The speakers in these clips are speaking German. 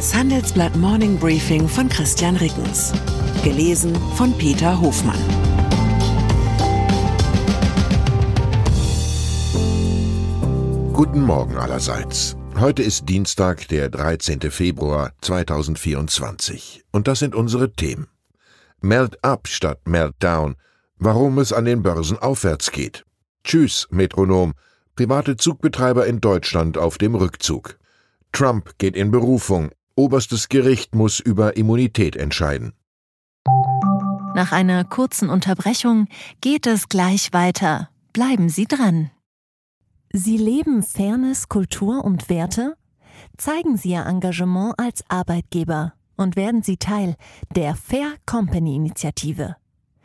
Das Handelsblatt Morning Briefing von Christian Rickens. Gelesen von Peter Hofmann. Guten Morgen allerseits. Heute ist Dienstag, der 13. Februar 2024. Und das sind unsere Themen. Melt up statt Meltdown. Warum es an den Börsen aufwärts geht. Tschüss, Metronom. Private Zugbetreiber in Deutschland auf dem Rückzug. Trump geht in Berufung. Oberstes Gericht muss über Immunität entscheiden. Nach einer kurzen Unterbrechung geht es gleich weiter. Bleiben Sie dran. Sie leben Fairness, Kultur und Werte? Zeigen Sie Ihr Engagement als Arbeitgeber und werden Sie Teil der Fair Company Initiative.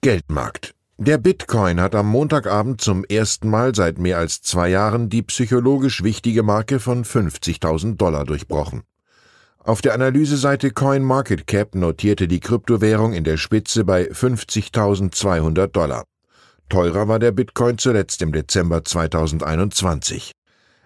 Geldmarkt. Der Bitcoin hat am Montagabend zum ersten Mal seit mehr als zwei Jahren die psychologisch wichtige Marke von 50.000 Dollar durchbrochen. Auf der Analyseseite CoinMarketCap notierte die Kryptowährung in der Spitze bei 50.200 Dollar. Teurer war der Bitcoin zuletzt im Dezember 2021.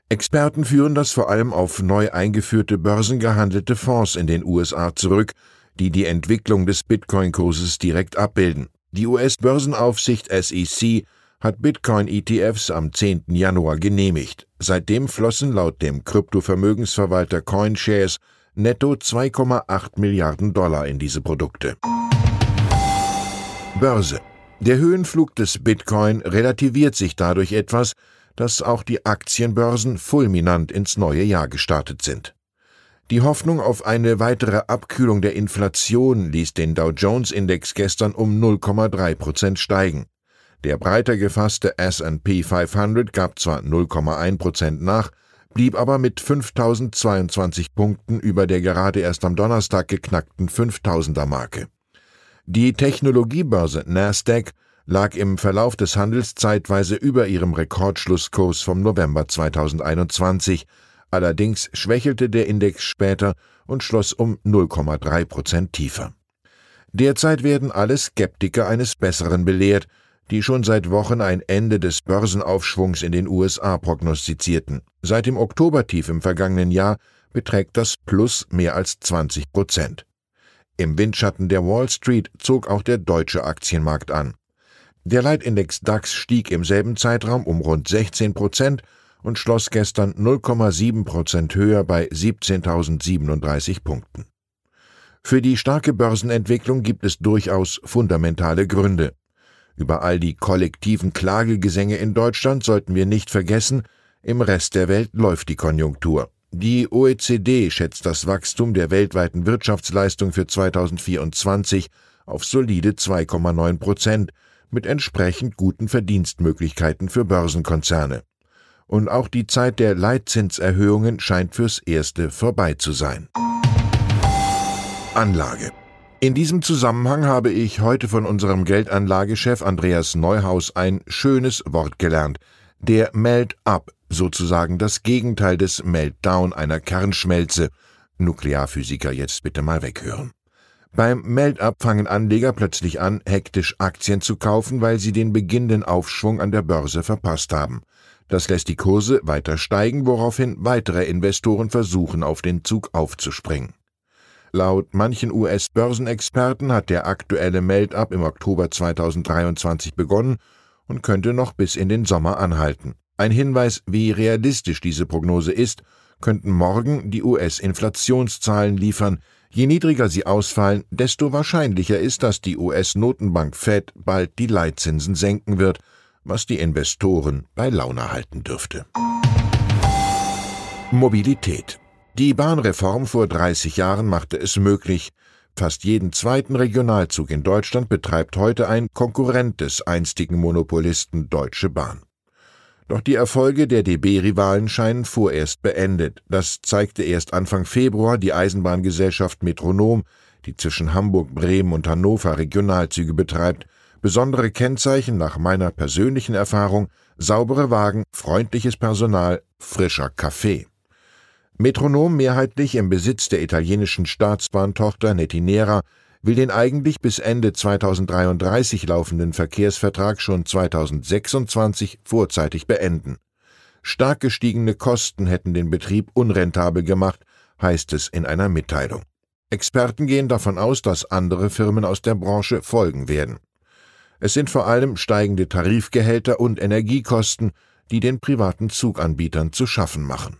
Experten führen das vor allem auf neu eingeführte börsengehandelte Fonds in den USA zurück, die die Entwicklung des Bitcoin-Kurses direkt abbilden. Die US-Börsenaufsicht SEC hat Bitcoin-ETFs am 10. Januar genehmigt. Seitdem flossen laut dem Kryptovermögensverwalter CoinShares netto 2,8 Milliarden Dollar in diese Produkte. Börse. Der Höhenflug des Bitcoin relativiert sich dadurch etwas, dass auch die Aktienbörsen fulminant ins neue Jahr gestartet sind. Die Hoffnung auf eine weitere Abkühlung der Inflation ließ den Dow Jones Index gestern um 0,3 Prozent steigen. Der breiter gefasste S&P 500 gab zwar 0,1 Prozent nach, blieb aber mit 5022 Punkten über der gerade erst am Donnerstag geknackten 5000er Marke. Die Technologiebörse Nasdaq lag im Verlauf des Handels zeitweise über ihrem Rekordschlusskurs vom November 2021 Allerdings schwächelte der Index später und schloss um 0,3 Prozent tiefer. Derzeit werden alle Skeptiker eines Besseren belehrt, die schon seit Wochen ein Ende des Börsenaufschwungs in den USA prognostizierten. Seit dem Oktobertief im vergangenen Jahr beträgt das Plus mehr als 20 Prozent. Im Windschatten der Wall Street zog auch der deutsche Aktienmarkt an. Der Leitindex DAX stieg im selben Zeitraum um rund 16 Prozent und schloss gestern 0,7 Prozent höher bei 17.037 Punkten. Für die starke Börsenentwicklung gibt es durchaus fundamentale Gründe. Über all die kollektiven Klagegesänge in Deutschland sollten wir nicht vergessen, im Rest der Welt läuft die Konjunktur. Die OECD schätzt das Wachstum der weltweiten Wirtschaftsleistung für 2024 auf solide 2,9 Prozent mit entsprechend guten Verdienstmöglichkeiten für Börsenkonzerne und auch die Zeit der Leitzinserhöhungen scheint fürs Erste vorbei zu sein. Anlage. In diesem Zusammenhang habe ich heute von unserem Geldanlagechef Andreas Neuhaus ein schönes Wort gelernt. Der Melt-up, sozusagen das Gegenteil des Meltdown einer Kernschmelze. Nuklearphysiker jetzt bitte mal weghören. Beim Melt-up fangen Anleger plötzlich an, hektisch Aktien zu kaufen, weil sie den beginnenden Aufschwung an der Börse verpasst haben. Das lässt die Kurse weiter steigen, woraufhin weitere Investoren versuchen, auf den Zug aufzuspringen. Laut manchen US-Börsenexperten hat der aktuelle Melt-up im Oktober 2023 begonnen und könnte noch bis in den Sommer anhalten. Ein Hinweis, wie realistisch diese Prognose ist, könnten morgen die US-Inflationszahlen liefern. Je niedriger sie ausfallen, desto wahrscheinlicher ist, dass die US-Notenbank Fed bald die Leitzinsen senken wird was die Investoren bei Laune halten dürfte. Mobilität. Die Bahnreform vor 30 Jahren machte es möglich, Fast jeden zweiten Regionalzug in Deutschland betreibt heute ein Konkurrent des einstigen Monopolisten Deutsche Bahn. Doch die Erfolge der DB-Rivalen scheinen vorerst beendet. Das zeigte erst Anfang Februar die Eisenbahngesellschaft Metronom, die zwischen Hamburg, Bremen und Hannover Regionalzüge betreibt. Besondere Kennzeichen nach meiner persönlichen Erfahrung saubere Wagen, freundliches Personal, frischer Kaffee. Metronom mehrheitlich im Besitz der italienischen Staatsbahntochter Netinera will den eigentlich bis Ende 2033 laufenden Verkehrsvertrag schon 2026 vorzeitig beenden. Stark gestiegene Kosten hätten den Betrieb unrentabel gemacht, heißt es in einer Mitteilung. Experten gehen davon aus, dass andere Firmen aus der Branche folgen werden. Es sind vor allem steigende Tarifgehälter und Energiekosten, die den privaten Zuganbietern zu schaffen machen.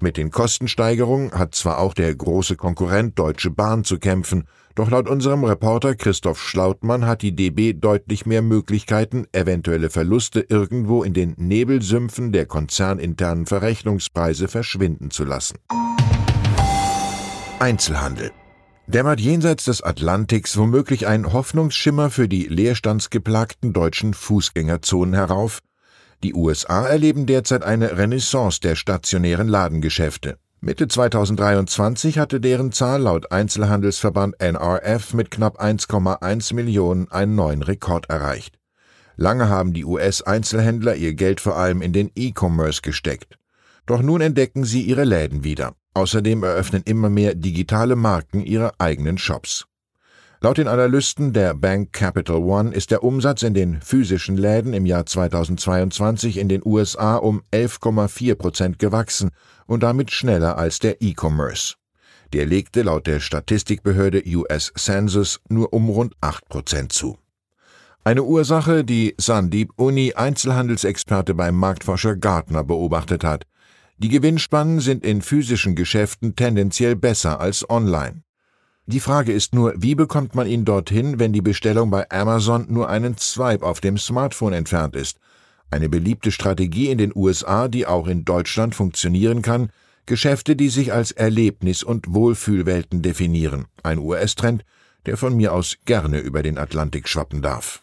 Mit den Kostensteigerungen hat zwar auch der große Konkurrent Deutsche Bahn zu kämpfen, doch laut unserem Reporter Christoph Schlautmann hat die DB deutlich mehr Möglichkeiten, eventuelle Verluste irgendwo in den Nebelsümpfen der konzerninternen Verrechnungspreise verschwinden zu lassen. Einzelhandel dämmert jenseits des Atlantiks womöglich ein Hoffnungsschimmer für die leerstandsgeplagten deutschen Fußgängerzonen herauf, die USA erleben derzeit eine Renaissance der stationären Ladengeschäfte. Mitte 2023 hatte deren Zahl laut Einzelhandelsverband NRF mit knapp 1,1 Millionen einen neuen Rekord erreicht. Lange haben die US-Einzelhändler ihr Geld vor allem in den E-Commerce gesteckt. Doch nun entdecken sie ihre Läden wieder. Außerdem eröffnen immer mehr digitale Marken ihre eigenen Shops. Laut den Analysten der Bank Capital One ist der Umsatz in den physischen Läden im Jahr 2022 in den USA um 11,4 Prozent gewachsen und damit schneller als der E-Commerce. Der legte laut der Statistikbehörde US Census nur um rund 8 Prozent zu. Eine Ursache, die Sandeep Uni, Einzelhandelsexperte beim Marktforscher Gartner, beobachtet hat. Die Gewinnspannen sind in physischen Geschäften tendenziell besser als online. Die Frage ist nur, wie bekommt man ihn dorthin, wenn die Bestellung bei Amazon nur einen Swipe auf dem Smartphone entfernt ist? Eine beliebte Strategie in den USA, die auch in Deutschland funktionieren kann, Geschäfte, die sich als Erlebnis- und Wohlfühlwelten definieren. Ein US-Trend, der von mir aus gerne über den Atlantik schwappen darf.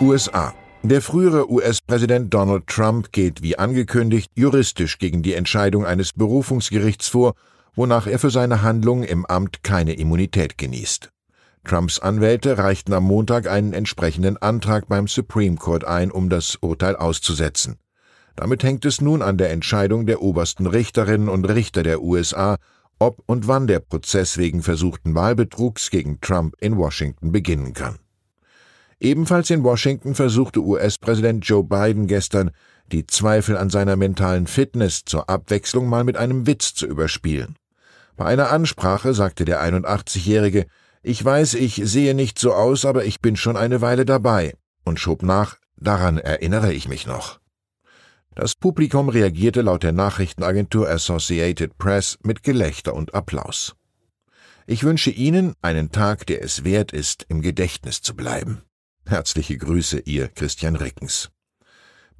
USA. Der frühere US-Präsident Donald Trump geht wie angekündigt juristisch gegen die Entscheidung eines Berufungsgerichts vor wonach er für seine Handlungen im Amt keine Immunität genießt. Trumps Anwälte reichten am Montag einen entsprechenden Antrag beim Supreme Court ein, um das Urteil auszusetzen. Damit hängt es nun an der Entscheidung der obersten Richterinnen und Richter der USA, ob und wann der Prozess wegen versuchten Wahlbetrugs gegen Trump in Washington beginnen kann. Ebenfalls in Washington versuchte US-Präsident Joe Biden gestern, die Zweifel an seiner mentalen Fitness zur Abwechslung mal mit einem Witz zu überspielen. Bei einer Ansprache sagte der 81-Jährige, ich weiß, ich sehe nicht so aus, aber ich bin schon eine Weile dabei, und schob nach, daran erinnere ich mich noch. Das Publikum reagierte laut der Nachrichtenagentur Associated Press mit Gelächter und Applaus. Ich wünsche Ihnen einen Tag, der es wert ist, im Gedächtnis zu bleiben. Herzliche Grüße, Ihr Christian Rickens.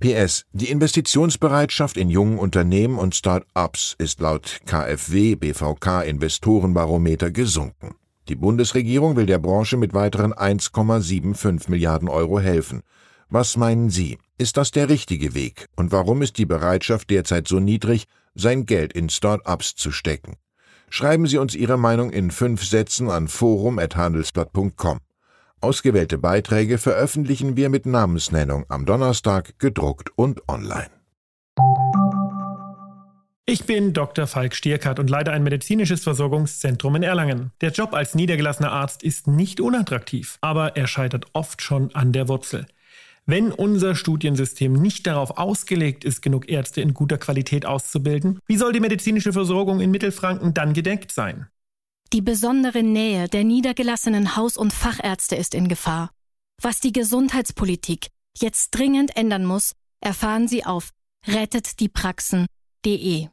PS. Die Investitionsbereitschaft in jungen Unternehmen und Start-ups ist laut KfW BVK Investorenbarometer gesunken. Die Bundesregierung will der Branche mit weiteren 1,75 Milliarden Euro helfen. Was meinen Sie? Ist das der richtige Weg? Und warum ist die Bereitschaft derzeit so niedrig, sein Geld in Start-ups zu stecken? Schreiben Sie uns Ihre Meinung in fünf Sätzen an forum.handelsblatt.com. Ausgewählte Beiträge veröffentlichen wir mit Namensnennung am Donnerstag gedruckt und online. Ich bin Dr. Falk Stierkart und leite ein medizinisches Versorgungszentrum in Erlangen. Der Job als niedergelassener Arzt ist nicht unattraktiv, aber er scheitert oft schon an der Wurzel. Wenn unser Studiensystem nicht darauf ausgelegt ist, genug Ärzte in guter Qualität auszubilden, wie soll die medizinische Versorgung in Mittelfranken dann gedeckt sein? Die besondere Nähe der niedergelassenen Haus- und Fachärzte ist in Gefahr. Was die Gesundheitspolitik jetzt dringend ändern muss, erfahren Sie auf rettetdiepraxen.de.